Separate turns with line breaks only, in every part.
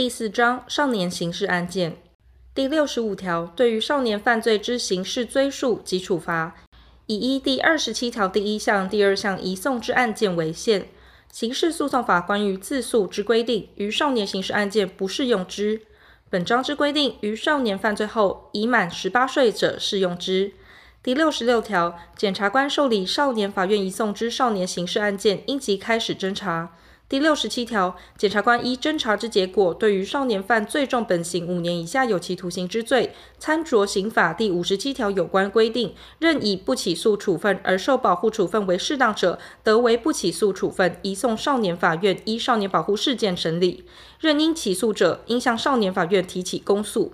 第四章少年刑事案件第六十五条，对于少年犯罪之刑事追诉及处罚，以依第二十七条第一项、第二项移送之案件为限。刑事诉讼法关于自诉之规定，于少年刑事案件不适用之。本章之规定，于少年犯罪后已满十八岁者适用之。第六十六条，检察官受理少年法院移送之少年刑事案件，应即开始侦查。第六十七条，检察官依侦查之结果，对于少年犯最重本刑五年以下有期徒刑之罪，参酌刑法第五十七条有关规定，认以不起诉处分而受保护处分为适当者，得为不起诉处分，移送少年法院依少年保护事件审理；认应起诉者，应向少年法院提起公诉。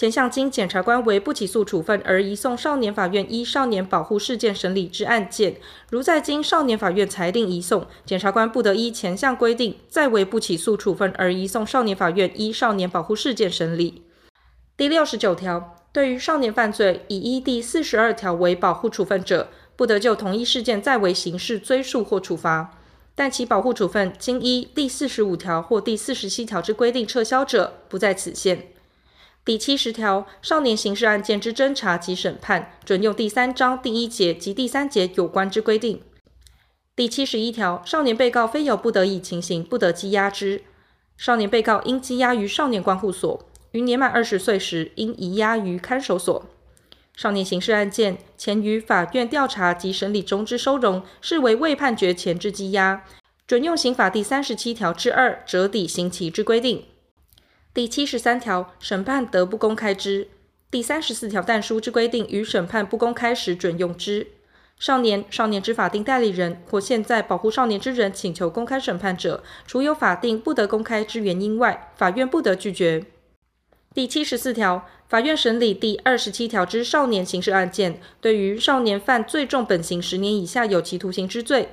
前项经检察官为不起诉处分而移送少年法院依少年保护事件审理之案件，如在经少年法院裁定移送，检察官不得依前项规定再为不起诉处分而移送少年法院依少年保护事件审理。第六十九条，对于少年犯罪以依第四十二条为保护处分者，不得就同一事件再为刑事追诉或处罚，但其保护处分经依第四十五条或第四十七条之规定撤销者，不在此限。第七十条，少年刑事案件之侦查及审判，准用第三章第一节及第三节有关之规定。第七十一条，少年被告非有不得已情形，不得羁押之。少年被告应羁押于少年观护所，于年满二十岁时，应移押于看守所。少年刑事案件前于法院调查及审理中之收容，视为未判决前之羁押，准用刑法第三十七条之二折抵刑期之规定。第七十三条，审判得不公开之。第三十四条但书之规定，于审判不公开时准用之。少年、少年之法定代理人或现在保护少年之人请求公开审判者，除有法定不得公开之原因外，法院不得拒绝。第七十四条，法院审理第二十七条之少年刑事案件，对于少年犯最重本刑十年以下有期徒刑之罪。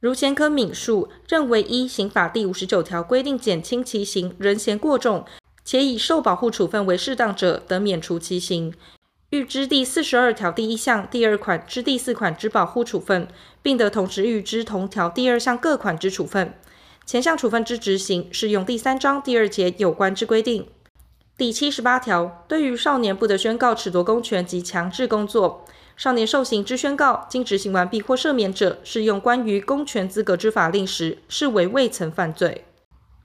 如前科敏述，认为依刑法第五十九条规定减轻其刑，人嫌过重，且以受保护处分为适当者，得免除其刑。预知第四十二条第一项第二款之第四款之保护处分，并得同时预知同条第二项各款之处分。前项处分之执行，适用第三章第二节有关之规定。第七十八条，对于少年不得宣告褫夺公权及强制工作。少年受刑之宣告，经执行完毕或赦免者，适用关于公权资格之法令时，视为未曾犯罪。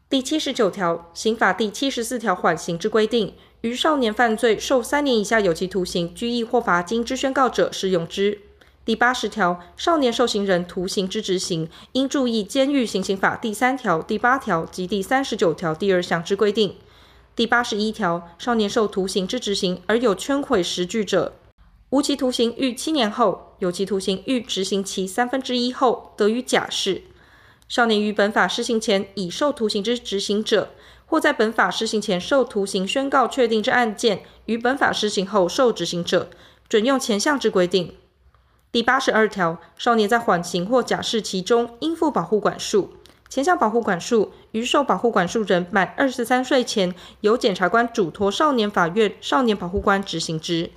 第七十九条，刑法第七十四条缓刑之规定，于少年犯罪受三年以下有期徒刑、拘役或罚金之宣告者，适用之。第八十条，少年受刑人徒刑之执行，应注意监狱行刑法第三条、第八条及第三十九条第二项之规定。第八十一条，少年受徒刑之执行而有圈毁实据者，无期徒刑逾七年后，有期徒刑逾执行期三分之一后，得予假释。少年于本法施行前已受徒刑之执行者，或在本法施行前受徒刑宣告确定之案件，于本法施行后受执行者，准用前项之规定。第八十二条，少年在缓刑或假释期中，应负保护管束。前项保护管束，于受保护管束人满二十三岁前，由检察官嘱托少年法院少年保护官执行之。